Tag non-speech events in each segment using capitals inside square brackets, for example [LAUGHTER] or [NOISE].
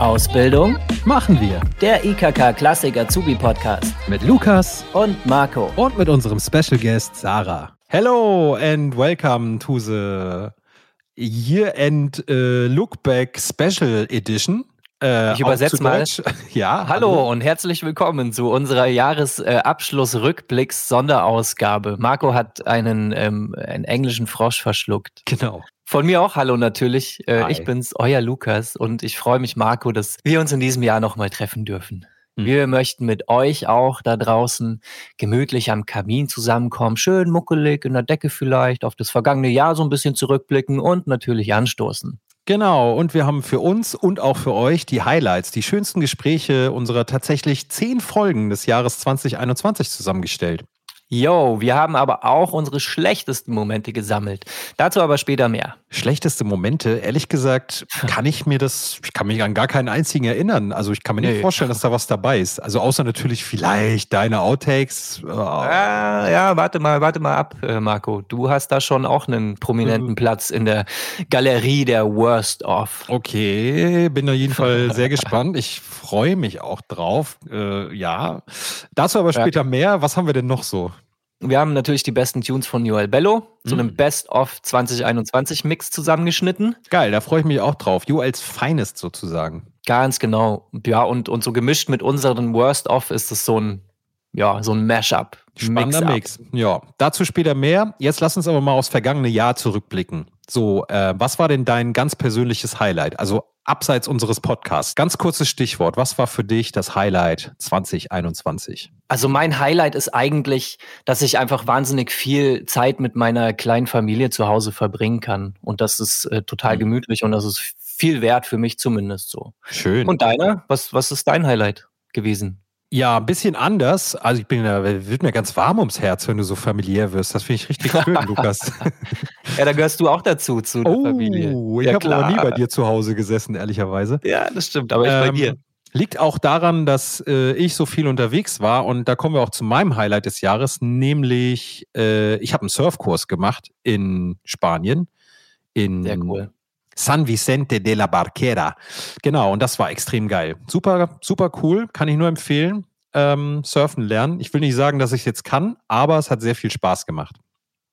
Ausbildung machen wir der IKK Klassik Azubi Podcast mit Lukas und Marco und mit unserem Special Guest Sarah. Hello and welcome to the Year-End uh, Lookback Special Edition. Äh, ich übersetze mal. [LAUGHS] Ja. Hallo, hallo und herzlich willkommen zu unserer Jahresabschluss-Rückblicks-Sonderausgabe. Marco hat einen, ähm, einen englischen Frosch verschluckt. Genau. Von mir auch Hallo natürlich. Äh, ich bin's, euer Lukas und ich freue mich, Marco, dass wir uns in diesem Jahr nochmal treffen dürfen. Hm. Wir möchten mit euch auch da draußen gemütlich am Kamin zusammenkommen, schön muckelig in der Decke vielleicht, auf das vergangene Jahr so ein bisschen zurückblicken und natürlich anstoßen. Genau, und wir haben für uns und auch für euch die Highlights, die schönsten Gespräche unserer tatsächlich zehn Folgen des Jahres 2021 zusammengestellt. Yo, wir haben aber auch unsere schlechtesten Momente gesammelt. Dazu aber später mehr. Schlechteste Momente, ehrlich gesagt, kann ich mir das, ich kann mich an gar keinen einzigen erinnern. Also ich kann mir nicht nee. vorstellen, dass da was dabei ist. Also außer natürlich vielleicht deine Outtakes. Oh. Ja, ja, warte mal, warte mal ab, äh, Marco. Du hast da schon auch einen prominenten mhm. Platz in der Galerie der Worst of. Okay, bin auf jeden Fall [LAUGHS] sehr gespannt. Ich freue mich auch drauf. Äh, ja, dazu aber später mehr. Was haben wir denn noch so? Wir haben natürlich die besten Tunes von Joel Bello, so einem mm. Best-of 2021 Mix zusammengeschnitten. Geil, da freue ich mich auch drauf. Joels Finest sozusagen. Ganz genau. Ja, und, und so gemischt mit unseren Worst-of ist es so ein, ja, so ein Mashup. Spannender Mix, Mix. Ja, dazu später mehr. Jetzt lass uns aber mal aufs vergangene Jahr zurückblicken. So, äh, was war denn dein ganz persönliches Highlight? Also abseits unseres Podcasts. Ganz kurzes Stichwort. Was war für dich das Highlight 2021? Also mein Highlight ist eigentlich, dass ich einfach wahnsinnig viel Zeit mit meiner kleinen Familie zu Hause verbringen kann. Und das ist äh, total mhm. gemütlich und das ist viel wert für mich zumindest so. Schön. Und deiner? Was, was ist dein Highlight gewesen? Ja, ein bisschen anders. Also ich bin da wird mir ganz warm ums Herz, wenn du so familiär wirst. Das finde ich richtig [LAUGHS] schön, Lukas. ja, da gehörst du auch dazu zu der oh, Familie. Ich ja, habe aber nie bei dir zu Hause gesessen, ehrlicherweise. Ja, das stimmt, aber ich ähm, bei dir. Liegt auch daran, dass äh, ich so viel unterwegs war und da kommen wir auch zu meinem Highlight des Jahres, nämlich äh, ich habe einen Surfkurs gemacht in Spanien. In Sehr cool. San Vicente de la Barquera. Genau, und das war extrem geil. Super, super cool, kann ich nur empfehlen. Ähm, surfen lernen. Ich will nicht sagen, dass ich es jetzt kann, aber es hat sehr viel Spaß gemacht.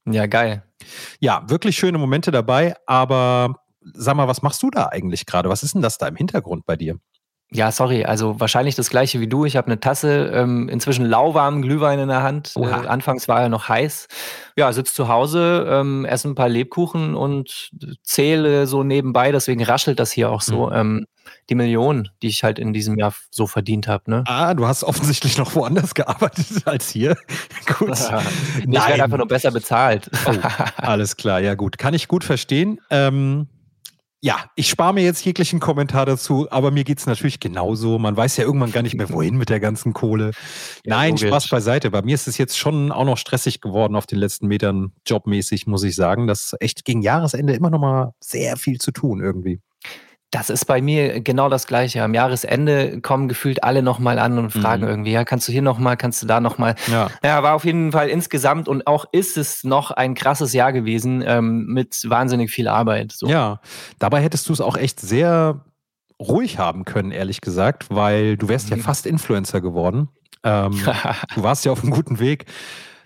Ja, geil. Ja, wirklich schöne Momente dabei, aber sag mal, was machst du da eigentlich gerade? Was ist denn das da im Hintergrund bei dir? Ja, sorry, also wahrscheinlich das gleiche wie du. Ich habe eine Tasse, ähm, inzwischen lauwarmen Glühwein in der Hand. Äh, anfangs war er noch heiß. Ja, sitze zu Hause, ähm, esse ein paar Lebkuchen und zähle so nebenbei, deswegen raschelt das hier auch so, mhm. ähm, die Millionen, die ich halt in diesem Jahr so verdient habe. Ne? Ah, du hast offensichtlich noch woanders gearbeitet [LAUGHS] als hier. [LAUGHS] gut. [LAUGHS] ich werde einfach nur besser bezahlt. oh, alles klar, ja gut. Kann ich gut verstehen. Ähm, ja, ich spare mir jetzt jeglichen Kommentar dazu, aber mir geht es natürlich genauso. Man weiß ja irgendwann gar nicht mehr, wohin mit der ganzen Kohle. Ja, Nein, logisch. Spaß beiseite. Bei mir ist es jetzt schon auch noch stressig geworden auf den letzten Metern, jobmäßig, muss ich sagen. Das ist echt gegen Jahresende immer noch mal sehr viel zu tun irgendwie. Das ist bei mir genau das Gleiche. Am Jahresende kommen gefühlt alle nochmal an und fragen mhm. irgendwie, ja, kannst du hier nochmal, kannst du da nochmal. Ja. ja, war auf jeden Fall insgesamt und auch ist es noch ein krasses Jahr gewesen ähm, mit wahnsinnig viel Arbeit. So. Ja, dabei hättest du es auch echt sehr ruhig haben können, ehrlich gesagt, weil du wärst mhm. ja fast Influencer geworden. Ähm, [LAUGHS] du warst ja auf einem guten Weg.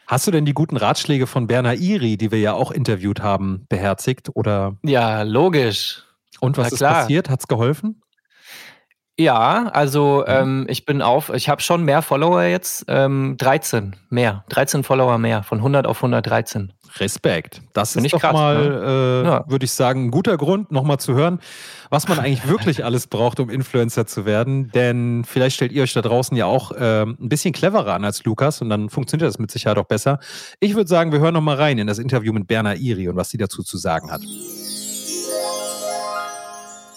Hast du denn die guten Ratschläge von Berner Iri, die wir ja auch interviewt haben, beherzigt? Oder? Ja, logisch. Und was ist passiert? Hat es geholfen? Ja, also mhm. ähm, ich bin auf, ich habe schon mehr Follower jetzt, ähm, 13 mehr, 13 Follower mehr, von 100 auf 113. Respekt. Das Bin ist doch krass, mal, ne? äh, ja. würde ich sagen, ein guter Grund, nochmal zu hören, was man eigentlich wirklich [LAUGHS] alles braucht, um Influencer zu werden. Denn vielleicht stellt ihr euch da draußen ja auch äh, ein bisschen cleverer an als Lukas und dann funktioniert das mit Sicherheit auch besser. Ich würde sagen, wir hören nochmal rein in das Interview mit Berna Iri und was sie dazu zu sagen hat.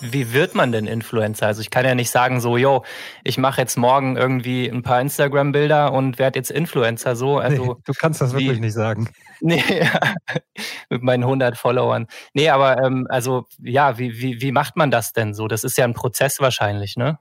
Wie wird man denn Influencer? Also ich kann ja nicht sagen so, yo, ich mache jetzt morgen irgendwie ein paar Instagram-Bilder und werde jetzt Influencer. So, also nee, du kannst das wie, wirklich nicht sagen. [LAUGHS] Nee, mit meinen 100 Followern. Nee, aber ähm, also ja, wie, wie, wie macht man das denn so? Das ist ja ein Prozess wahrscheinlich, ne?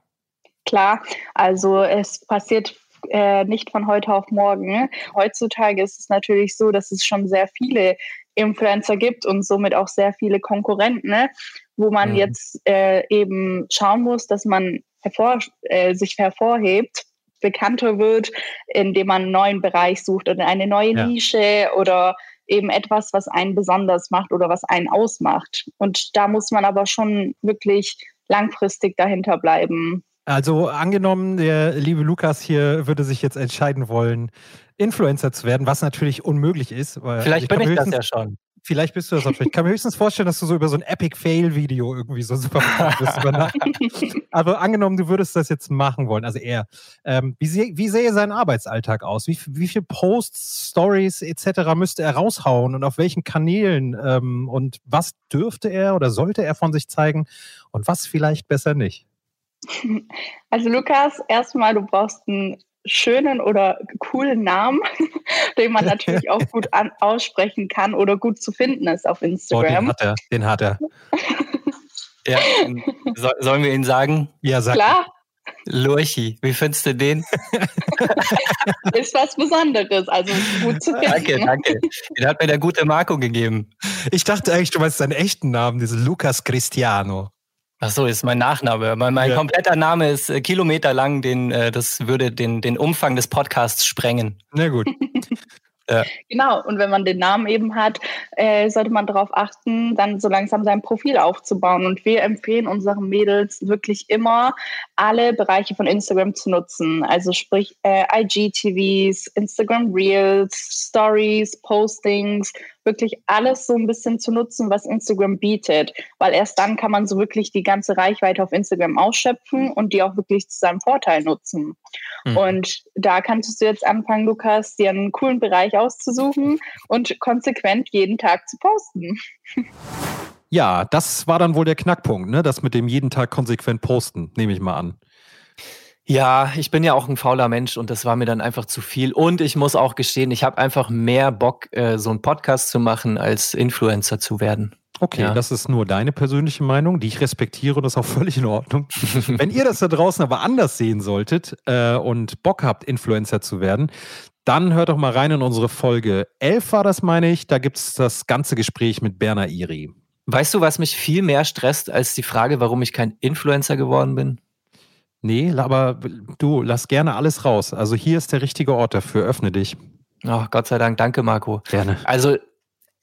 Klar, also es passiert äh, nicht von heute auf morgen. Heutzutage ist es natürlich so, dass es schon sehr viele Influencer gibt und somit auch sehr viele Konkurrenten, ne? Wo man mhm. jetzt äh, eben schauen muss, dass man hervor, äh, sich hervorhebt, bekannter wird, indem man einen neuen Bereich sucht oder eine neue ja. Nische oder eben etwas, was einen besonders macht oder was einen ausmacht. Und da muss man aber schon wirklich langfristig dahinter bleiben. Also angenommen, der liebe Lukas hier würde sich jetzt entscheiden wollen, Influencer zu werden, was natürlich unmöglich ist. Vielleicht bin ich das ja schon. Vielleicht bist du das auch schon. Ich kann mir höchstens vorstellen, dass du so über so ein Epic-Fail-Video irgendwie so super bist. [LAUGHS] Aber angenommen, du würdest das jetzt machen wollen, also er, ähm, wie, wie sähe sein Arbeitsalltag aus? Wie, wie viele Posts, Stories etc. müsste er raushauen und auf welchen Kanälen? Ähm, und was dürfte er oder sollte er von sich zeigen und was vielleicht besser nicht? Also Lukas, erstmal, du brauchst einen schönen oder coolen Namen, [LAUGHS] den man natürlich auch gut an, aussprechen kann oder gut zu finden ist auf Instagram. Oh, den hat er, den hat er. [LAUGHS] ja, so, sollen wir ihn sagen? Ja, sag. Klar. Lurchi, wie findest du den? [LAUGHS] ist was Besonderes, also gut zu finden. Danke, danke. Den hat mir der gute Marco gegeben. Ich dachte eigentlich, du meinst seinen echten Namen, diesen Lukas Cristiano. Ach so, ist mein Nachname. Mein, mein ja. kompletter Name ist äh, kilometerlang. Den, äh, das würde den, den Umfang des Podcasts sprengen. Na gut. [LAUGHS] Ja. Genau, und wenn man den Namen eben hat, äh, sollte man darauf achten, dann so langsam sein Profil aufzubauen. Und wir empfehlen unseren Mädels wirklich immer, alle Bereiche von Instagram zu nutzen. Also sprich äh, IGTVs, Instagram Reels, Stories, Postings, wirklich alles so ein bisschen zu nutzen, was Instagram bietet. Weil erst dann kann man so wirklich die ganze Reichweite auf Instagram ausschöpfen und die auch wirklich zu seinem Vorteil nutzen. Mhm. Und da kannst du jetzt anfangen, Lukas, dir einen coolen Bereich auszusuchen und konsequent jeden Tag zu posten. Ja, das war dann wohl der Knackpunkt, ne? Das mit dem jeden Tag konsequent posten, nehme ich mal an. Ja, ich bin ja auch ein fauler Mensch und das war mir dann einfach zu viel. Und ich muss auch gestehen, ich habe einfach mehr Bock, äh, so einen Podcast zu machen, als Influencer zu werden. Okay, ja. das ist nur deine persönliche Meinung, die ich respektiere und das ist auch [LAUGHS] völlig in Ordnung. Wenn ihr das da draußen aber anders sehen solltet äh, und Bock habt, Influencer zu werden, dann hört doch mal rein in unsere Folge 11 war das, meine ich. Da gibt es das ganze Gespräch mit Berner Iri. Weißt du, was mich viel mehr stresst als die Frage, warum ich kein Influencer geworden bin? Nee, aber du, lass gerne alles raus. Also hier ist der richtige Ort dafür. Öffne dich. Oh, Gott sei Dank, danke Marco. Gerne. Also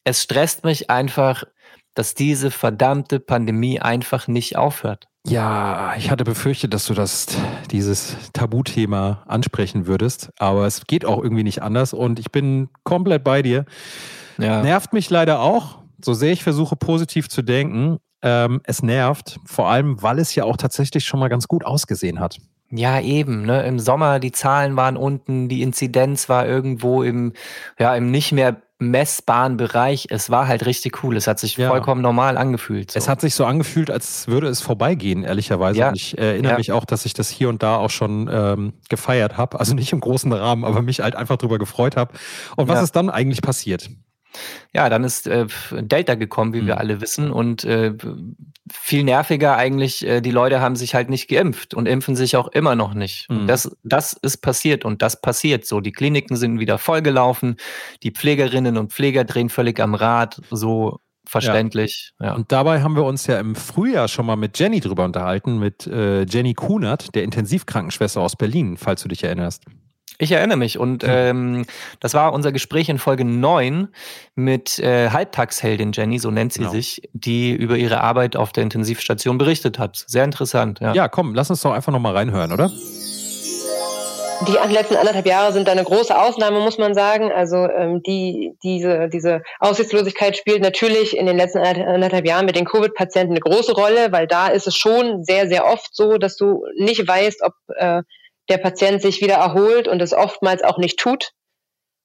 es stresst mich einfach, dass diese verdammte Pandemie einfach nicht aufhört. Ja, ich hatte befürchtet, dass du das, dieses Tabuthema ansprechen würdest, aber es geht auch irgendwie nicht anders und ich bin komplett bei dir. Ja. Nervt mich leider auch, so sehr ich versuche positiv zu denken. Ähm, es nervt, vor allem, weil es ja auch tatsächlich schon mal ganz gut ausgesehen hat. Ja, eben. Ne? Im Sommer, die Zahlen waren unten, die Inzidenz war irgendwo im, ja, im nicht mehr messbaren Bereich. Es war halt richtig cool. Es hat sich ja. vollkommen normal angefühlt. So. Es hat sich so angefühlt, als würde es vorbeigehen, ehrlicherweise. Ja. Und ich erinnere ja. mich auch, dass ich das hier und da auch schon ähm, gefeiert habe. Also nicht im großen Rahmen, aber mich halt einfach drüber gefreut habe. Und was ist dann eigentlich passiert? Ja, dann ist äh, Delta gekommen, wie mhm. wir alle wissen. Und äh, viel nerviger eigentlich, äh, die Leute haben sich halt nicht geimpft und impfen sich auch immer noch nicht. Mhm. Das, das ist passiert und das passiert so. Die Kliniken sind wieder vollgelaufen, die Pflegerinnen und Pfleger drehen völlig am Rad, so verständlich. Ja. ja. Und dabei haben wir uns ja im Frühjahr schon mal mit Jenny drüber unterhalten, mit äh, Jenny Kunert, der Intensivkrankenschwester aus Berlin, falls du dich erinnerst. Ich erinnere mich und ähm, das war unser Gespräch in Folge 9 mit äh, Halbtagsheldin Jenny, so nennt sie genau. sich, die über ihre Arbeit auf der Intensivstation berichtet hat. Sehr interessant. Ja, ja komm, lass uns doch einfach nochmal reinhören, oder? Die letzten anderthalb Jahre sind eine große Ausnahme, muss man sagen. Also ähm, die, diese, diese Aussichtslosigkeit spielt natürlich in den letzten anderthalb Jahren mit den Covid-Patienten eine große Rolle, weil da ist es schon sehr, sehr oft so, dass du nicht weißt, ob äh, der Patient sich wieder erholt und es oftmals auch nicht tut.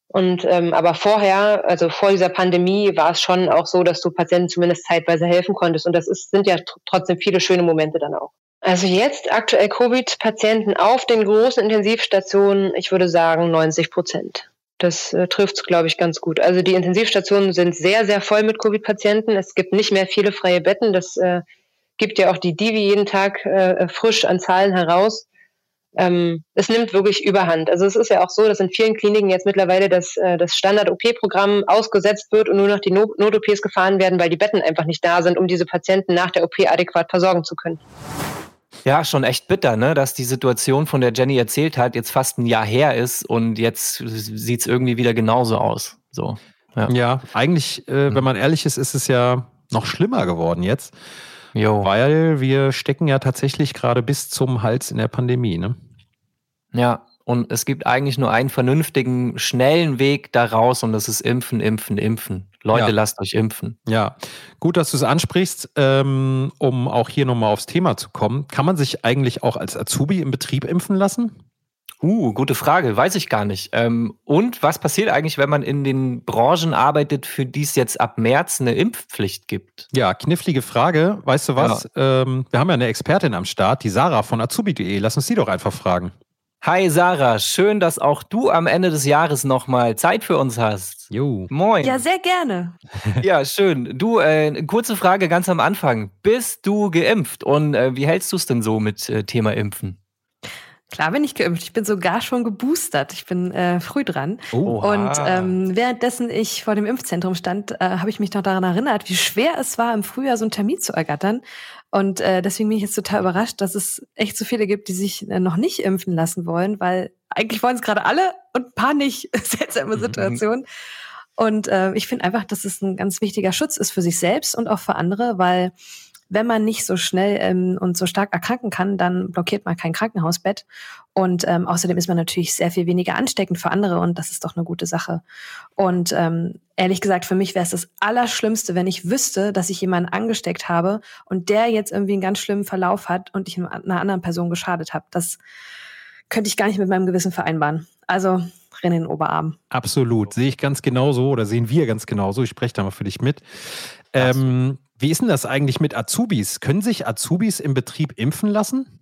Und ähm, aber vorher, also vor dieser Pandemie, war es schon auch so, dass du Patienten zumindest zeitweise helfen konntest. Und das ist, sind ja trotzdem viele schöne Momente dann auch. Also jetzt aktuell Covid-Patienten auf den großen Intensivstationen, ich würde sagen 90 Prozent. Das äh, trifft es, glaube ich, ganz gut. Also die Intensivstationen sind sehr, sehr voll mit Covid-Patienten. Es gibt nicht mehr viele freie Betten. Das äh, gibt ja auch die Divi jeden Tag äh, frisch an Zahlen heraus. Ähm, es nimmt wirklich überhand. Also es ist ja auch so, dass in vielen Kliniken jetzt mittlerweile das, äh, das Standard-OP-Programm ausgesetzt wird und nur noch die Not-OPs gefahren werden, weil die Betten einfach nicht da sind, um diese Patienten nach der OP adäquat versorgen zu können. Ja, schon echt bitter, ne? dass die Situation, von der Jenny erzählt hat, jetzt fast ein Jahr her ist und jetzt sieht es irgendwie wieder genauso aus. So, ja. ja eigentlich, äh, hm. wenn man ehrlich ist, ist es ja noch schlimmer geworden jetzt. Jo. Weil wir stecken ja tatsächlich gerade bis zum Hals in der Pandemie, ne? Ja, und es gibt eigentlich nur einen vernünftigen, schnellen Weg daraus und das ist Impfen, Impfen, Impfen. Leute, ja. lasst euch impfen. Ja, gut, dass du es ansprichst, ähm, um auch hier nochmal aufs Thema zu kommen. Kann man sich eigentlich auch als Azubi im Betrieb impfen lassen? Uh, gute Frage, weiß ich gar nicht. Ähm, und was passiert eigentlich, wenn man in den Branchen arbeitet, für die es jetzt ab März eine Impfpflicht gibt? Ja, knifflige Frage. Weißt du was? Ja. Ähm, wir haben ja eine Expertin am Start, die Sarah von azubi.de. Lass uns die doch einfach fragen. Hi Sarah, schön, dass auch du am Ende des Jahres nochmal Zeit für uns hast. Jo. Moin. Ja, sehr gerne. [LAUGHS] Ja, schön. Du, äh, kurze Frage ganz am Anfang. Bist du geimpft und äh, wie hältst du es denn so mit äh, Thema Impfen? Klar bin ich geimpft. Ich bin sogar schon geboostert. Ich bin äh, früh dran. Oha. Und ähm, währenddessen ich vor dem Impfzentrum stand, äh, habe ich mich noch daran erinnert, wie schwer es war, im Frühjahr so einen Termin zu ergattern. Und äh, deswegen bin ich jetzt total überrascht, dass es echt so viele gibt, die sich äh, noch nicht impfen lassen wollen, weil eigentlich wollen es gerade alle und ein paar nicht. [LAUGHS] Seltsame Situation. Und äh, ich finde einfach, dass es ein ganz wichtiger Schutz ist für sich selbst und auch für andere, weil wenn man nicht so schnell ähm, und so stark erkranken kann, dann blockiert man kein Krankenhausbett. Und ähm, außerdem ist man natürlich sehr viel weniger ansteckend für andere und das ist doch eine gute Sache. Und ähm, ehrlich gesagt, für mich wäre es das Allerschlimmste, wenn ich wüsste, dass ich jemanden angesteckt habe und der jetzt irgendwie einen ganz schlimmen Verlauf hat und ich einer anderen Person geschadet habe. Das könnte ich gar nicht mit meinem Gewissen vereinbaren. Also Rennen in den Oberarm. Absolut, sehe ich ganz genauso oder sehen wir ganz genauso. Ich spreche da mal für dich mit. Ähm, wie ist denn das eigentlich mit Azubis? Können sich Azubis im Betrieb impfen lassen?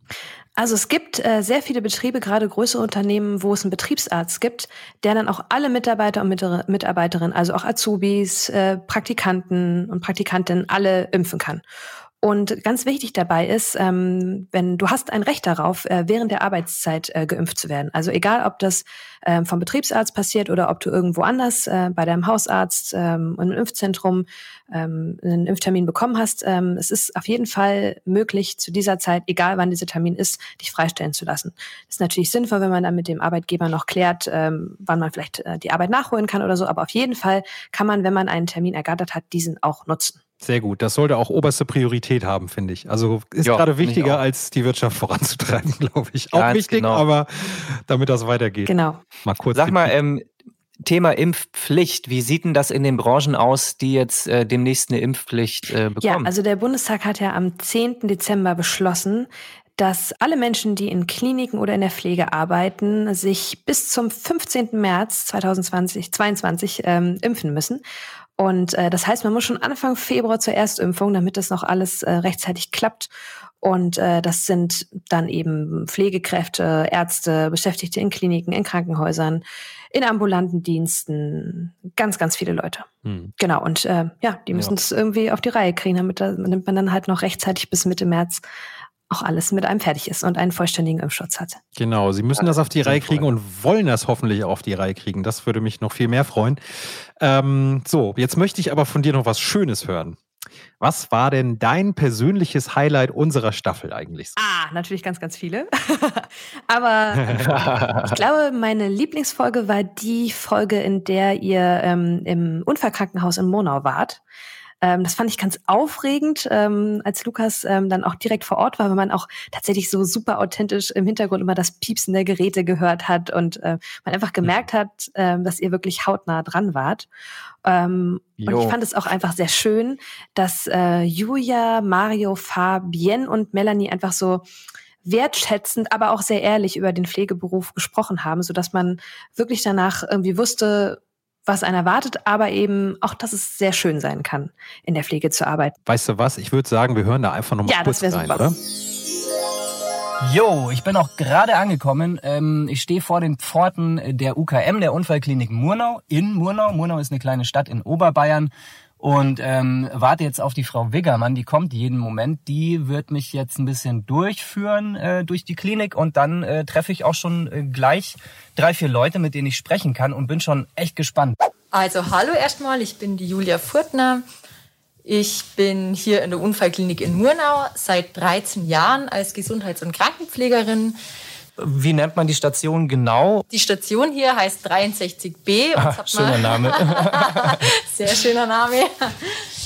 Also es gibt äh, sehr viele Betriebe, gerade größere Unternehmen, wo es einen Betriebsarzt gibt, der dann auch alle Mitarbeiter und Mitarbeiterinnen, also auch Azubis, äh, Praktikanten und Praktikantinnen, alle impfen kann. Und ganz wichtig dabei ist, ähm, wenn du hast ein Recht darauf, äh, während der Arbeitszeit äh, geimpft zu werden. Also egal, ob das äh, vom Betriebsarzt passiert oder ob du irgendwo anders äh, bei deinem Hausarzt ähm, einem Impfzentrum ähm, einen Impftermin bekommen hast. Ähm, es ist auf jeden Fall möglich, zu dieser Zeit, egal wann dieser Termin ist, dich freistellen zu lassen. Das ist natürlich sinnvoll, wenn man dann mit dem Arbeitgeber noch klärt, ähm, wann man vielleicht äh, die Arbeit nachholen kann oder so. Aber auf jeden Fall kann man, wenn man einen Termin ergattert hat, diesen auch nutzen. Sehr gut. Das sollte auch oberste Priorität haben, finde ich. Also ist ja, gerade wichtiger, als die Wirtschaft voranzutreiben, [LAUGHS] glaube ich. Auch Ganz wichtig, genau. aber damit das weitergeht. Genau. Mal kurz. Sag mal, ähm, Thema Impfpflicht. Wie sieht denn das in den Branchen aus, die jetzt äh, demnächst eine Impfpflicht äh, bekommen? Ja, also der Bundestag hat ja am 10. Dezember beschlossen, dass alle Menschen, die in Kliniken oder in der Pflege arbeiten, sich bis zum 15. März 2022 ähm, impfen müssen. Und äh, das heißt, man muss schon Anfang Februar zur Erstimpfung, damit das noch alles äh, rechtzeitig klappt. Und äh, das sind dann eben Pflegekräfte, Ärzte, Beschäftigte in Kliniken, in Krankenhäusern, in ambulanten Diensten, ganz, ganz viele Leute. Hm. Genau, und äh, ja, die müssen es ja. irgendwie auf die Reihe kriegen, damit, damit man dann halt noch rechtzeitig bis Mitte März auch alles mit einem fertig ist und einen vollständigen Impfschutz hat. Genau, Sie müssen das auf die Reihe kriegen und wollen das hoffentlich auch auf die Reihe kriegen. Das würde mich noch viel mehr freuen. Ähm, so, jetzt möchte ich aber von dir noch was Schönes hören. Was war denn dein persönliches Highlight unserer Staffel eigentlich? Ah, natürlich ganz, ganz viele. [LAUGHS] Aber ich glaube, meine Lieblingsfolge war die Folge, in der ihr ähm, im Unfallkrankenhaus in Monau wart. Ähm, das fand ich ganz aufregend, ähm, als Lukas ähm, dann auch direkt vor Ort war, weil man auch tatsächlich so super authentisch im Hintergrund immer das Piepsen der Geräte gehört hat und äh, man einfach gemerkt hat, äh, dass ihr wirklich hautnah dran wart. Ähm, und ich fand es auch einfach sehr schön, dass äh, Julia, Mario, Fabienne und Melanie einfach so wertschätzend, aber auch sehr ehrlich über den Pflegeberuf gesprochen haben, so dass man wirklich danach irgendwie wusste, was einen erwartet, aber eben auch, dass es sehr schön sein kann, in der Pflege zu arbeiten. Weißt du was? Ich würde sagen, wir hören da einfach nochmal ja, kurz rein, super. oder? Jo, ich bin auch gerade angekommen. Ähm, ich stehe vor den Pforten der UKM, der Unfallklinik Murnau, in Murnau. Murnau ist eine kleine Stadt in Oberbayern. Und ähm, warte jetzt auf die Frau Wiggermann, die kommt jeden Moment. Die wird mich jetzt ein bisschen durchführen äh, durch die Klinik und dann äh, treffe ich auch schon äh, gleich drei, vier Leute, mit denen ich sprechen kann und bin schon echt gespannt. Also hallo erstmal, ich bin die Julia Furtner. Ich bin hier in der Unfallklinik in Murnau seit 13 Jahren als Gesundheits- und Krankenpflegerin. Wie nennt man die Station genau? Die Station hier heißt 63b. Ah, schöner Name. [LAUGHS] Sehr schöner Name.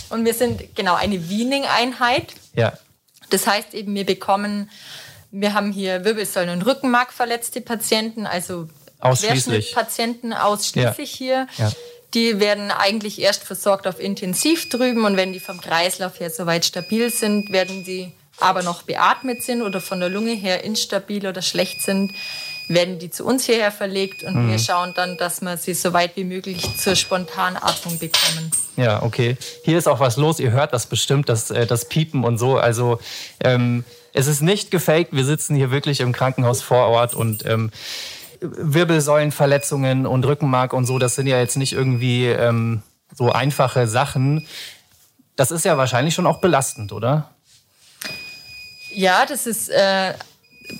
Und wir sind genau eine Wiening-Einheit. Ja. Das heißt eben, wir bekommen, wir haben hier Wirbelsäulen- und Rückenmark verletzte Patienten, also ausschließlich. Patienten ausschließlich ja. hier. Ja. Die werden eigentlich erst versorgt auf Intensiv drüben und wenn die vom Kreislauf her soweit stabil sind, werden die aber noch beatmet sind oder von der Lunge her instabil oder schlecht sind, werden die zu uns hierher verlegt und mhm. wir schauen dann, dass wir sie so weit wie möglich zur Spontanatmung bekommen. Ja, okay. Hier ist auch was los. Ihr hört das bestimmt, das, äh, das Piepen und so. Also ähm, es ist nicht gefaked. Wir sitzen hier wirklich im Krankenhaus vor Ort und ähm, Wirbelsäulenverletzungen und Rückenmark und so, das sind ja jetzt nicht irgendwie ähm, so einfache Sachen. Das ist ja wahrscheinlich schon auch belastend, oder? Ja, das ist äh,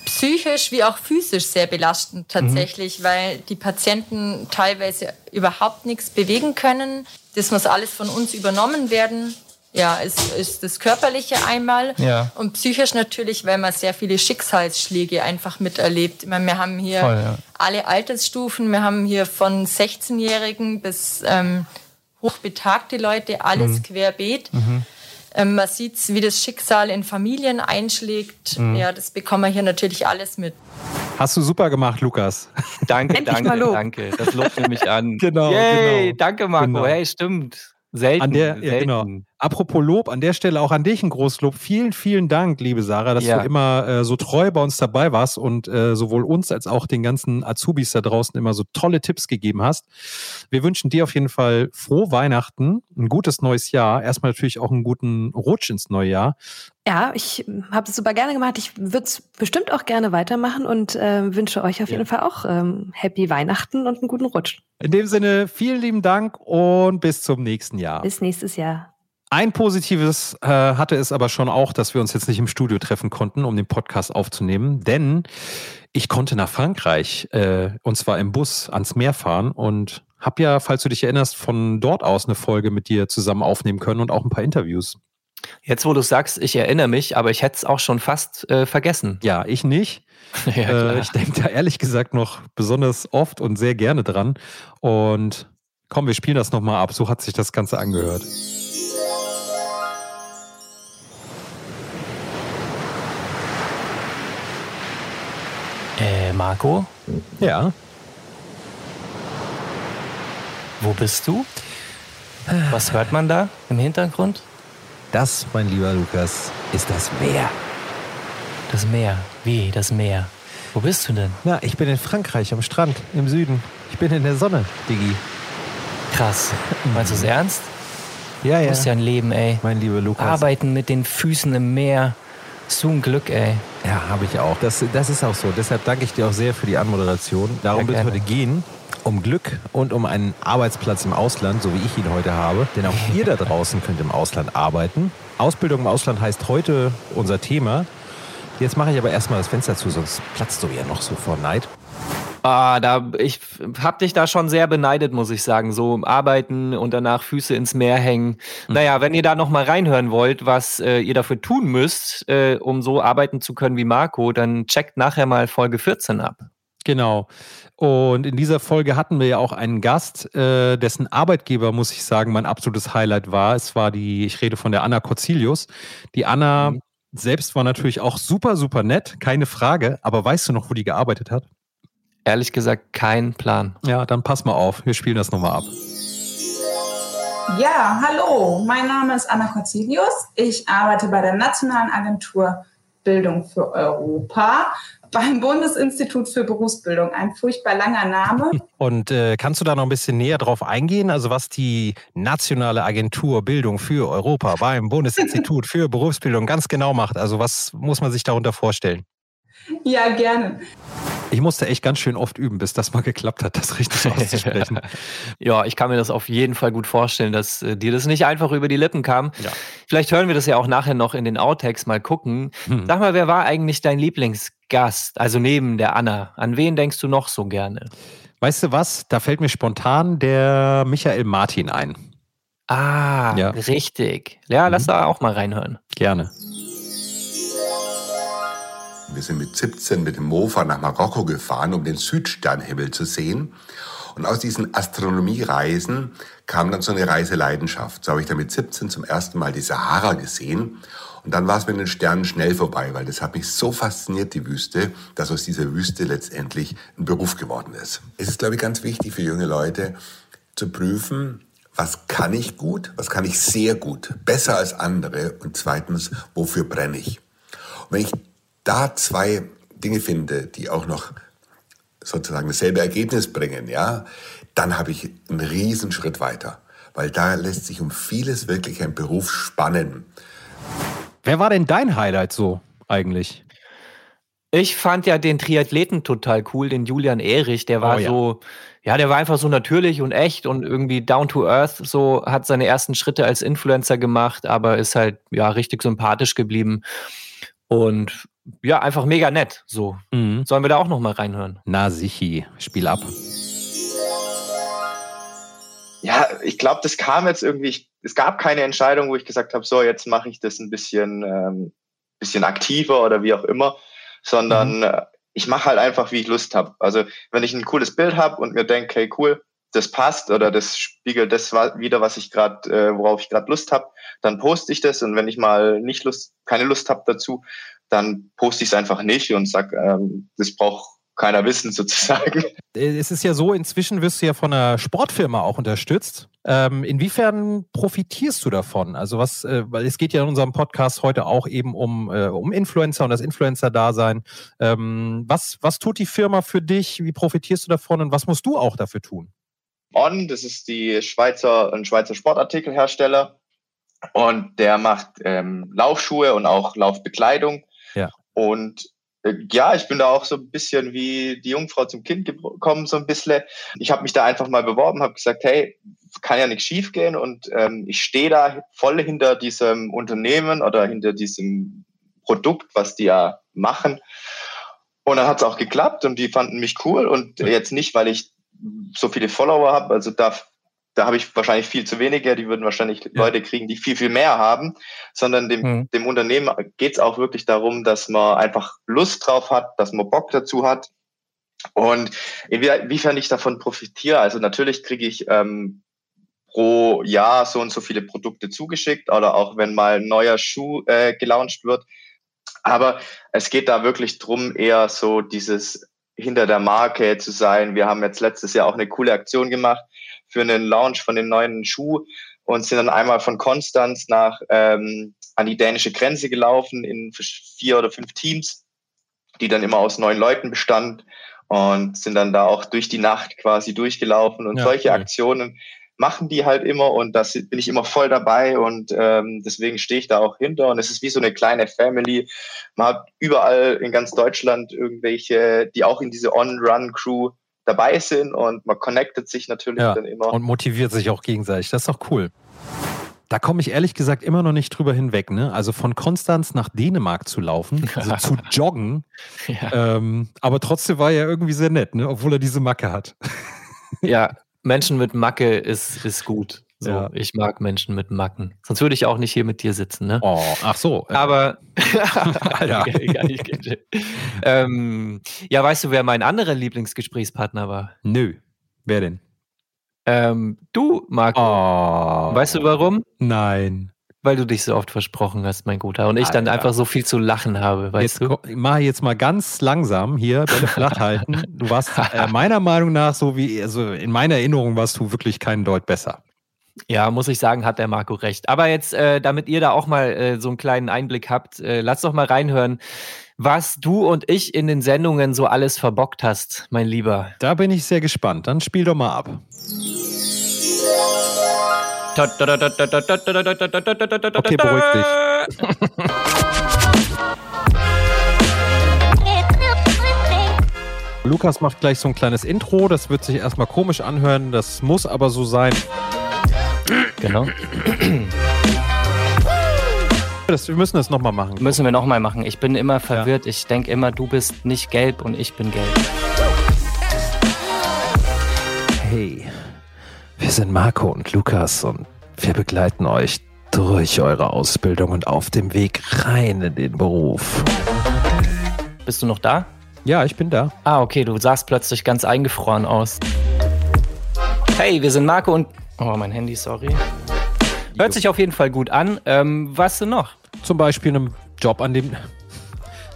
psychisch wie auch physisch sehr belastend tatsächlich, mhm. weil die Patienten teilweise überhaupt nichts bewegen können. Das muss alles von uns übernommen werden. Ja, ist, ist das Körperliche einmal ja. und psychisch natürlich, weil man sehr viele Schicksalsschläge einfach miterlebt. Ich meine, wir haben hier Voll, ja. alle Altersstufen, wir haben hier von 16-Jährigen bis ähm, hochbetagte Leute, alles mhm. querbeet. Mhm. Ähm, man sieht, wie das Schicksal in Familien einschlägt. Mhm. Ja, das bekommen wir hier natürlich alles mit. Hast du super gemacht, Lukas. Danke, danke, danke. Das lobt mich an. [LAUGHS] Genau, Yay, genau. danke, Marco. Genau. Hey, stimmt. Selten. An der, selten. Ja, genau. Apropos Lob, an der Stelle auch an dich ein Großlob. Vielen, vielen Dank, liebe Sarah, dass Ja. du immer äh, so treu bei uns dabei warst und äh, sowohl uns als auch den ganzen Azubis da draußen immer so tolle Tipps gegeben hast. Wir wünschen dir auf jeden Fall frohe Weihnachten, ein gutes neues Jahr. Erstmal natürlich auch einen guten Rutsch ins neue Jahr. Ja, ich habe es super gerne gemacht. Ich würde es bestimmt auch gerne weitermachen und äh, wünsche euch auf Ja. jeden Fall auch ähm, Happy Weihnachten und einen guten Rutsch. In dem Sinne, vielen lieben Dank und bis zum nächsten Jahr. Bis nächstes Jahr. Ein positives äh, hatte es aber schon auch, dass wir uns jetzt nicht im Studio treffen konnten, um den Podcast aufzunehmen, denn ich konnte nach Frankreich äh, und zwar im Bus ans Meer fahren und habe ja, falls du dich erinnerst, von dort aus eine Folge mit dir zusammen aufnehmen können und auch ein paar Interviews. Jetzt, wo du sagst, ich erinnere mich, aber ich hätte es auch schon fast äh, vergessen. Ja, ich nicht. [LAUGHS] ja, Äh, ich denke da ehrlich gesagt noch besonders oft und sehr gerne dran. Und komm, wir spielen das nochmal ab. So hat sich das Ganze angehört. Äh, Marco, Ja. wo bist du? Was hört man da im Hintergrund? Das, mein lieber Lukas, ist das Meer. Das Meer. Wie, das Meer? Wo bist du denn? Na, ich bin in Frankreich am Strand im Süden. Ich bin in der Sonne, Diggi. Krass. Meinst du es ernst? Ja, Du ja. musst ja ein Leben, ey. Mein lieber Lukas. Arbeiten mit den Füßen im Meer. So ein Glück, ey. Ja, habe ich auch. Das, das ist auch so. Deshalb danke ich dir auch sehr für die Anmoderation. Darum Ja, wird heute gehen. Um Glück und um einen Arbeitsplatz im Ausland, so wie ich ihn heute habe. Denn auch ihr da draußen könnt im Ausland arbeiten. Ausbildung im Ausland heißt heute unser Thema. Jetzt mache ich aber erstmal das Fenster zu, sonst platzt du ja noch so vor Neid. Ah, da, ich hab dich da schon sehr beneidet, muss ich sagen. So arbeiten und danach Füße ins Meer hängen. Naja, wenn ihr da noch mal reinhören wollt, was äh, ihr dafür tun müsst, äh, um so arbeiten zu können wie Marco, dann checkt nachher mal Folge 14 ab. Genau. Und in dieser Folge hatten wir ja auch einen Gast, äh, dessen Arbeitgeber, muss ich sagen, mein absolutes Highlight war. Es war die, ich rede von der Anna Corzilius. Die Anna Mhm. selbst war natürlich auch super, super nett, keine Frage. Aber weißt du noch, wo die gearbeitet hat? Ehrlich gesagt, kein Plan. Ja, dann pass mal auf. Wir spielen das nochmal ab. Ja, hallo, mein Name ist Anna Corzilius. Ich arbeite bei der Nationalen Agentur Bildung für Europa beim Bundesinstitut für Berufsbildung. Ein furchtbar langer Name. [LAUGHS] Und äh, kannst du da noch ein bisschen näher drauf eingehen? Also was die nationale Agentur Bildung für Europa beim Bundesinstitut für Berufsbildung ganz genau macht. Also was muss man sich darunter vorstellen? Ja, gerne. Ich musste echt ganz schön oft üben, bis das mal geklappt hat, das richtig [LAUGHS] auszusprechen. ja, ich kann mir das auf jeden Fall gut vorstellen, dass äh, dir das nicht einfach über die Lippen kam. Ja. Vielleicht hören wir das ja auch nachher noch in den Outtakes mal gucken. Hm. Sag mal, wer war eigentlich dein Lieblingsgast? Also neben der Anna. An wen denkst du noch so gerne? Weißt du was? Da fällt mir spontan der Michael Martin ein. Ah, ja. richtig. Ja, lass mhm. da auch mal reinhören. Gerne. Wir sind mit 17 mit dem Mofa nach Marokko gefahren, um den Südsternhimmel zu sehen. Und aus diesen Astronomiereisen kam dann so eine Reiseleidenschaft. So habe ich dann mit 17 zum ersten Mal die Sahara gesehen. Und dann war es mit den Sternen schnell vorbei, weil das hat mich so fasziniert, die Wüste, dass aus dieser Wüste letztendlich ein Beruf geworden ist. Es ist, glaube ich, ganz wichtig für junge Leute zu prüfen, was kann ich gut, was kann ich sehr gut, besser als andere und zweitens, wofür brenne ich. Und wenn ich da zwei Dinge finde, die auch noch sozusagen dasselbe Ergebnis bringen, ja, dann habe ich einen Riesenschritt weiter, weil da lässt sich um vieles wirklich ein Beruf spannen. Wer war denn dein Highlight so eigentlich? Ich fand ja den Triathleten total cool, den Julian Erich, der war oh, ja. so, ja, der war einfach so natürlich und echt und irgendwie down to earth, so hat seine ersten Schritte als Influencer gemacht, aber ist halt ja richtig sympathisch geblieben. Und ja, einfach mega nett. So. Mhm. Sollen wir da auch noch mal reinhören? Na, sichi, spiel ab. Ja, ich glaube, das kam jetzt irgendwie, es gab keine Entscheidung, wo ich gesagt habe, so, jetzt mache ich das ein bisschen, ähm, bisschen aktiver oder wie auch immer, sondern mhm. Äh, ich mache halt einfach, wie ich Lust habe. Also wenn ich ein cooles Bild habe und mir denke, hey cool, das passt oder das spiegelt das wieder, was ich gerade, äh, worauf ich gerade Lust habe, dann poste ich das und wenn ich mal nicht Lust, keine Lust habe dazu, dann poste ich es einfach nicht und sag, ähm, das braucht keiner wissen [LAUGHS] sozusagen. Es ist ja so, inzwischen wirst du ja von einer Sportfirma auch unterstützt. Ähm, inwiefern profitierst du davon? Also was, äh, weil es geht ja in unserem Podcast heute auch eben um, äh, um Influencer und das Influencer-Dasein. Ähm, was, was tut die Firma für dich? Wie profitierst du davon und was musst du auch dafür tun? On, das ist die Schweizer, ein Schweizer Sportartikelhersteller und der macht ähm, Laufschuhe und auch Laufbekleidung ja. Und äh, ja, ich bin da auch so ein bisschen wie die Jungfrau zum Kind gekommen, so ein bisschen. Ich habe mich da einfach mal beworben, habe gesagt, hey, kann ja nichts schiefgehen und ähm, ich stehe da voll hinter diesem Unternehmen oder hinter diesem Produkt, was die ja machen. Und dann hat es auch geklappt und die fanden mich cool und jetzt nicht, weil ich so viele Follower habe, also da da habe ich wahrscheinlich viel zu wenige, die würden wahrscheinlich ja. Leute kriegen, die viel, viel mehr haben, sondern dem, mhm. dem Unternehmen geht es auch wirklich darum, dass man einfach Lust drauf hat, dass man Bock dazu hat. Und inwiefern ich davon profitiere, also natürlich kriege ich ähm, pro Jahr so und so viele Produkte zugeschickt oder auch wenn mal ein neuer Schuh äh, gelauncht wird. Aber es geht da wirklich drum, eher so dieses hinter der Marke zu sein. Wir haben jetzt letztes Jahr auch eine coole Aktion gemacht für einen Launch von dem neuen Schuh und sind dann einmal von Konstanz nach ähm, an die dänische Grenze gelaufen in vier oder fünf Teams, die dann immer aus neun Leuten bestand und sind dann da auch durch die Nacht quasi durchgelaufen und ja, solche cool. Aktionen machen die halt immer und das bin ich immer voll dabei und ähm, deswegen stehe ich da auch hinter und es ist wie so eine kleine Family. Man hat überall in ganz Deutschland irgendwelche, die auch in diese On-Run-Crew dabei sind und man connectet sich natürlich ja, dann immer. Und motiviert sich auch gegenseitig. Das ist doch cool. Da komme ich ehrlich gesagt immer noch nicht drüber hinweg. Ne? Also von Konstanz nach Dänemark zu laufen, [LAUGHS] also zu joggen. Ja. Ähm, aber trotzdem war er irgendwie sehr nett, ne? obwohl er diese Macke hat. Ja, Menschen mit Macke ist, ist gut. So, ja. ich mag Menschen mit Macken. Sonst würde ich auch nicht hier mit dir sitzen, ne? Oh, ach so. Aber [LAUGHS] [LAUGHS] ja. ähm, ja, weißt du, wer mein anderer Lieblingsgesprächspartner war? Nö. Wer denn? Ähm, du, Marco. Oh. Weißt du warum? Nein. Weil du dich so oft versprochen hast, mein Guter. Und ich Alter. dann einfach so viel zu lachen habe, weißt jetzt, du? Mach jetzt mal ganz langsam hier, Bälle flach halten. Du warst äh, meiner Meinung nach so wie, also in meiner Erinnerung warst du wirklich keinen Deut besser. Ja, muss ich sagen, hat der Marco recht. Aber jetzt, äh, damit ihr da auch mal äh, so einen kleinen Einblick habt, äh, lasst doch mal reinhören, was du und ich in den Sendungen so alles verbockt hast, mein Lieber. Da bin ich sehr gespannt. Dann spiel doch mal ab. Okay, beruhig dich. Lukas macht gleich so ein kleines Intro. Das wird sich erstmal komisch anhören. Das muss aber so sein. Genau. Das, wir müssen das nochmal machen. Müssen wir nochmal machen. Ich bin immer verwirrt. Ja. Ich denke immer, du bist nicht gelb und ich bin gelb. Hey, wir sind Marco und Lukas und wir begleiten euch durch eure Ausbildung und auf dem Weg rein in den Beruf. Bist du noch da? Ja, ich bin da. Ah, okay, du sahst plötzlich ganz eingefroren aus. Hey, wir sind Marco und. Oh, mein Handy, sorry. Hört sich auf jeden Fall gut an. Ähm, was denn noch? Zum Beispiel einen Job, an dem.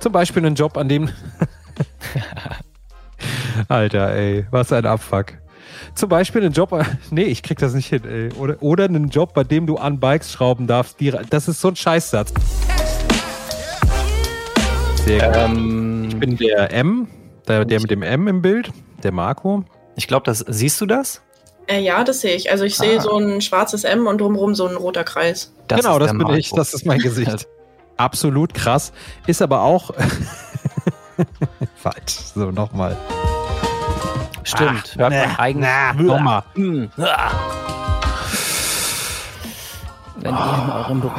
Zum Beispiel einen Job, an dem. [LAUGHS] Alter, ey, was ein Abfuck. Zum Beispiel einen Job. Nee, ich krieg das nicht hin, ey. Oder, oder einen Job, bei dem du an Bikes schrauben darfst. Die, das ist so ein Scheißsatz. Sehr gut. Ähm, ich bin der M, der, der mit dem M im Bild, der Marco. Ich glaube, das siehst du das? Äh, ja, das sehe ich. Also ich ah. sehe so ein schwarzes M und drumherum so ein roter Kreis. Das genau, das bin Marco. ich. Das ist mein Gesicht. [LAUGHS] Absolut krass. Ist aber auch [LAUGHS] falsch. So, nochmal. Stimmt. Ach, hört man eigentlich. Nochmal. Hm. Wenn ihr in eurem Beruf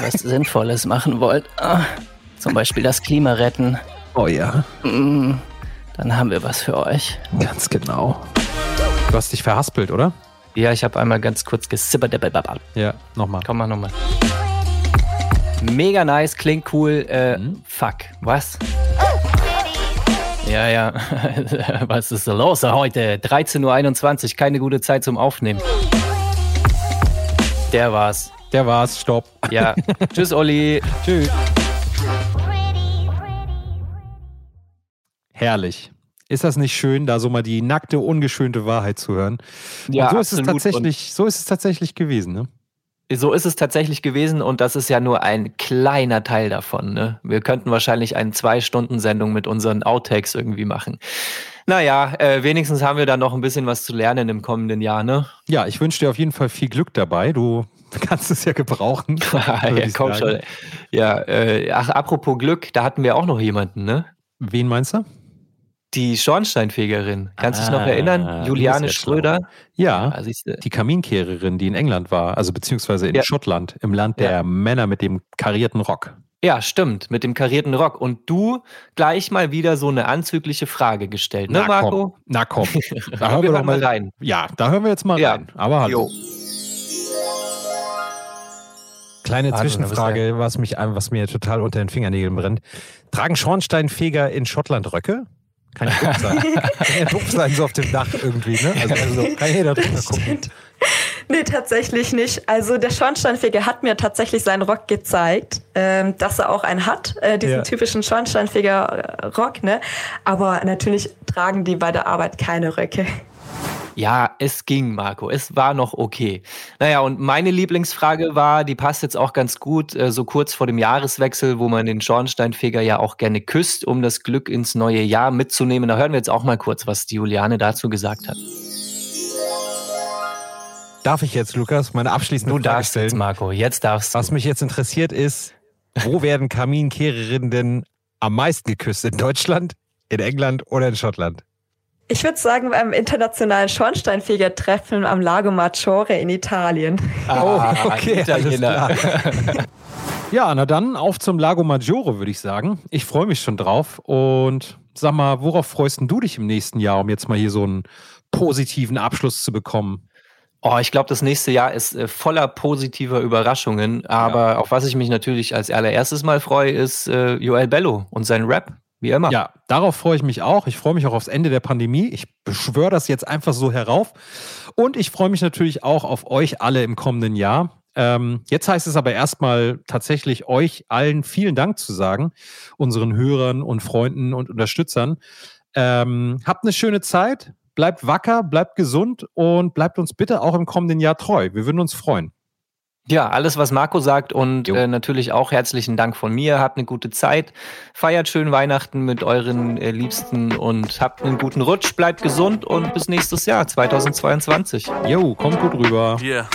was Sinnvolles machen wollt, ah, zum Beispiel das Klima retten. Oh ja. Hm, dann haben wir was für euch. Ganz genau. Du hast dich verhaspelt, oder? Ja, ich habe einmal ganz kurz gesippert. Ja, nochmal. Komm mal nochmal. Mega nice, klingt cool. Äh, mhm. Fuck, was? Ja, ja. [LAUGHS] Was ist los heute? 13.21 Uhr, keine gute Zeit zum Aufnehmen. Der war's. Der war's, stopp. Ja. [LAUGHS] Tschüss, Olli. Tschüss. Herrlich. Ist das nicht schön, da so mal die nackte, ungeschönte Wahrheit zu hören? Ja, so ist es tatsächlich, so ist es tatsächlich gewesen, ne? So ist es tatsächlich gewesen und das ist ja nur ein kleiner Teil davon. Ne? Wir könnten wahrscheinlich eine Zwei-Stunden-Sendung mit unseren Outtakes irgendwie machen. Naja, äh, wenigstens haben wir da noch ein bisschen was zu lernen im kommenden Jahr, ne? Ja, ich wünsche dir auf jeden Fall viel Glück dabei. Du [LAUGHS] kannst es ja gebrauchen. [LAUGHS] ja, komm schon. Ja, äh, ach, apropos Glück, da hatten wir auch noch jemanden, ne? Wen meinst du? Die Schornsteinfegerin. Kannst du ah, dich noch erinnern? Ah, Juliane Schröder? Ja, ja die Kaminkehrerin, die in England war, also beziehungsweise in ja. Schottland, im Land der ja. Männer mit dem karierten Rock. Ja, stimmt, mit dem karierten Rock. Und du gleich mal wieder so eine anzügliche Frage gestellt, ne, Na, Marco? Komm. Na komm. [LAUGHS] Da hören wir, wir doch mal rein. Ja, da hören wir jetzt mal rein. Aber hallo. Jo. Kleine Warte, Zwischenfrage, was, mich, was mir total unter den Fingernägeln brennt. Tragen Schornsteinfeger in Schottland Röcke? Kann ja doof sein. kann ja doof sein, so auf dem Dach irgendwie, ne? Also, also kann jeder drüber gucken. Nee, tatsächlich nicht. Also der Schornsteinfeger hat mir tatsächlich seinen Rock gezeigt, ähm, dass er auch einen hat, äh, diesen ja. typischen Schornsteinfeger-Rock, ne? Aber natürlich tragen die bei der Arbeit keine Röcke. Ja, es ging, Marco. Es war noch okay. Naja, und meine Lieblingsfrage war, die passt jetzt auch ganz gut, äh, so kurz vor dem Jahreswechsel, wo man den Schornsteinfeger ja auch gerne küsst, um das Glück ins neue Jahr mitzunehmen. Da hören wir jetzt auch mal kurz, was die Juliane dazu gesagt hat. Darf ich jetzt, Lukas, meine abschließende du Frage darfst stellen? Jetzt, Marco, jetzt darfst du. Was mich jetzt interessiert ist, wo [LAUGHS] werden Kaminkehrerinnen denn am meisten geküsst? In Deutschland, in England oder in Schottland? Ich würde sagen, beim internationalen Schornsteinfeger-Treffen am Lago Maggiore in Italien. Ah, oh, okay, Italiener. [LAUGHS] ja, na dann auf zum Lago Maggiore, würde ich sagen. Ich freue mich schon drauf. Und sag mal, worauf freust du dich im nächsten Jahr, um jetzt mal hier so einen positiven Abschluss zu bekommen? Oh, ich glaube, das nächste Jahr ist äh, voller positiver Überraschungen. Aber ja. auf was ich mich natürlich als allererstes mal freue, ist äh, Joel Bello und sein Rap. Wie immer. Ja, darauf freue ich mich auch. Ich freue mich auch aufs Ende der Pandemie. Ich beschwöre das jetzt einfach so herauf. Und ich freue mich natürlich auch auf euch alle im kommenden Jahr. Ähm, jetzt heißt es aber erstmal tatsächlich euch allen vielen Dank zu sagen, unseren Hörern und Freunden und Unterstützern. Ähm, habt eine schöne Zeit, bleibt wacker, bleibt gesund und bleibt uns bitte auch im kommenden Jahr treu. Wir würden uns freuen. Ja, alles, was Marco sagt und äh, natürlich auch herzlichen Dank von mir. Habt eine gute Zeit, feiert schön Weihnachten mit euren äh, Liebsten und habt einen guten Rutsch, bleibt gesund und bis nächstes Jahr, 2022. Jo, kommt gut rüber. Yeah. [LAUGHS]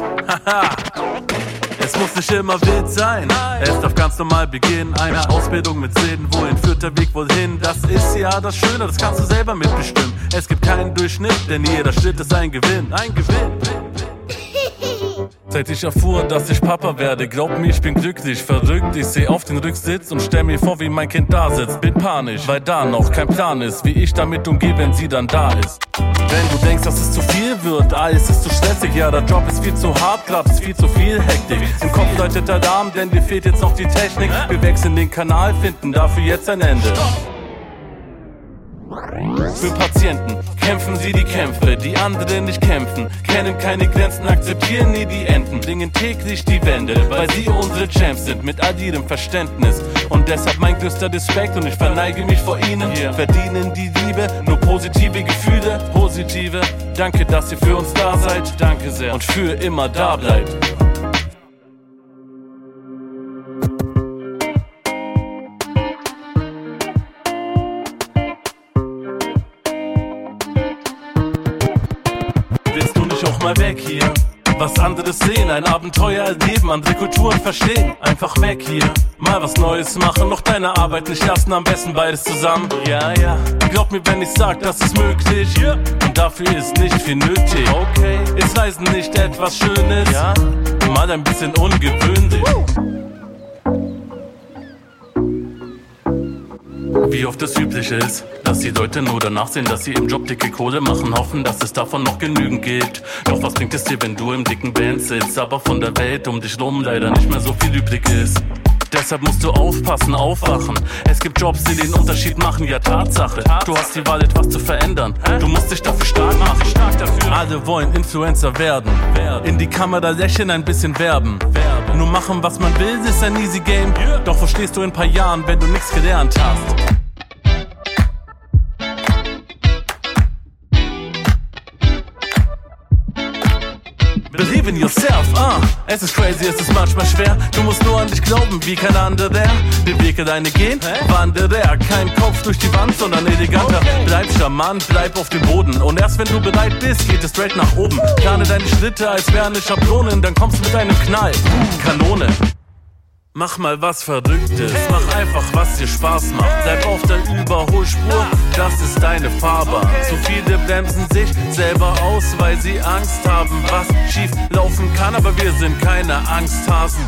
Es muss nicht immer wild sein, es darf ganz normal beginnen. Eine Ausbildung mit Sinn, wohin führt der Weg wohl hin? Das ist ja das Schöne, das kannst du selber mitbestimmen. Es gibt keinen Durchschnitt, denn jeder Schritt ist ein Gewinn. Ein Gewinn. Seit ich erfuhr, dass ich Papa werde, glaub mir, ich bin glücklich, verrückt. Ich seh auf den Rücksitz und stell mir vor, wie mein Kind da sitzt. Bin panisch, weil da noch kein Plan ist, wie ich damit umgehe, wenn sie dann da ist. Wenn du denkst, dass es zu viel wird, alles ist zu stressig, ja, der Job ist viel zu hart, grad ist viel zu viel Hektik. Im Kopf läutet der Darm, denn dir fehlt jetzt noch die Technik. Wir wechseln den Kanal, finden dafür jetzt ein Ende. Für Patienten kämpfen sie die Kämpfe, die anderen nicht kämpfen, kennen keine Grenzen, akzeptieren nie die Enden, dingen täglich die Wände, weil sie unsere Champs sind mit all ihrem Verständnis. Und deshalb mein größter Respekt und ich verneige mich vor ihnen. Verdienen die Liebe, nur positive Gefühle, positive. Danke, dass ihr für uns da seid, danke sehr und für immer da bleibt. Anderes sehen, ein Abenteuer erleben, andere Kulturen verstehen. Einfach weg hier, mal was Neues machen, noch deine Arbeit nicht lassen, am besten beides zusammen. Ja, ja, glaub mir, wenn ich sag, das ist möglich. Yeah. Und dafür ist nicht viel nötig. Okay, ist Reisen nicht etwas Schönes? Ja, mal ein bisschen ungewöhnlich. Woo. Wie oft es üblich ist, dass die Leute nur danach sehen, dass sie im Job dicke Kohle machen, hoffen, dass es davon noch genügend gibt. Doch was bringt es dir, wenn du im dicken Band sitzt, aber von der Welt um dich rum leider nicht mehr so viel übrig ist? Deshalb musst du aufpassen, aufwachen. Es gibt Jobs, die den Unterschied machen, ja Tatsache. Du hast die Wahl, etwas zu verändern. Du musst dich dafür stark machen. Alle wollen Influencer werden. In die Kamera lächeln, ein bisschen werben. Nur machen, was man will, ist ein easy game. Doch verstehst du in ein paar Jahren, wenn du nichts gelernt hast. Es ist crazy, es ist manchmal schwer. Du musst nur an dich glauben, wie kein anderer. Den Weg alleine gehen, wandere. Kein Kopf durch die Wand, sondern eleganter. Bleib charmant, bleib auf dem Boden. Und erst wenn du bereit bist, geht es straight nach oben. Plane deine Schritte, als wäre eine Schablone. Dann kommst du mit einem Knall. Kanone. Mach mal was Verrücktes, mach einfach was dir Spaß macht. Bleib auf der Überholspur, das ist deine Fahrbahn. Zu viele bremsen sich selber aus, weil sie Angst haben, was schief laufen kann. Aber wir sind keine Angsthasen.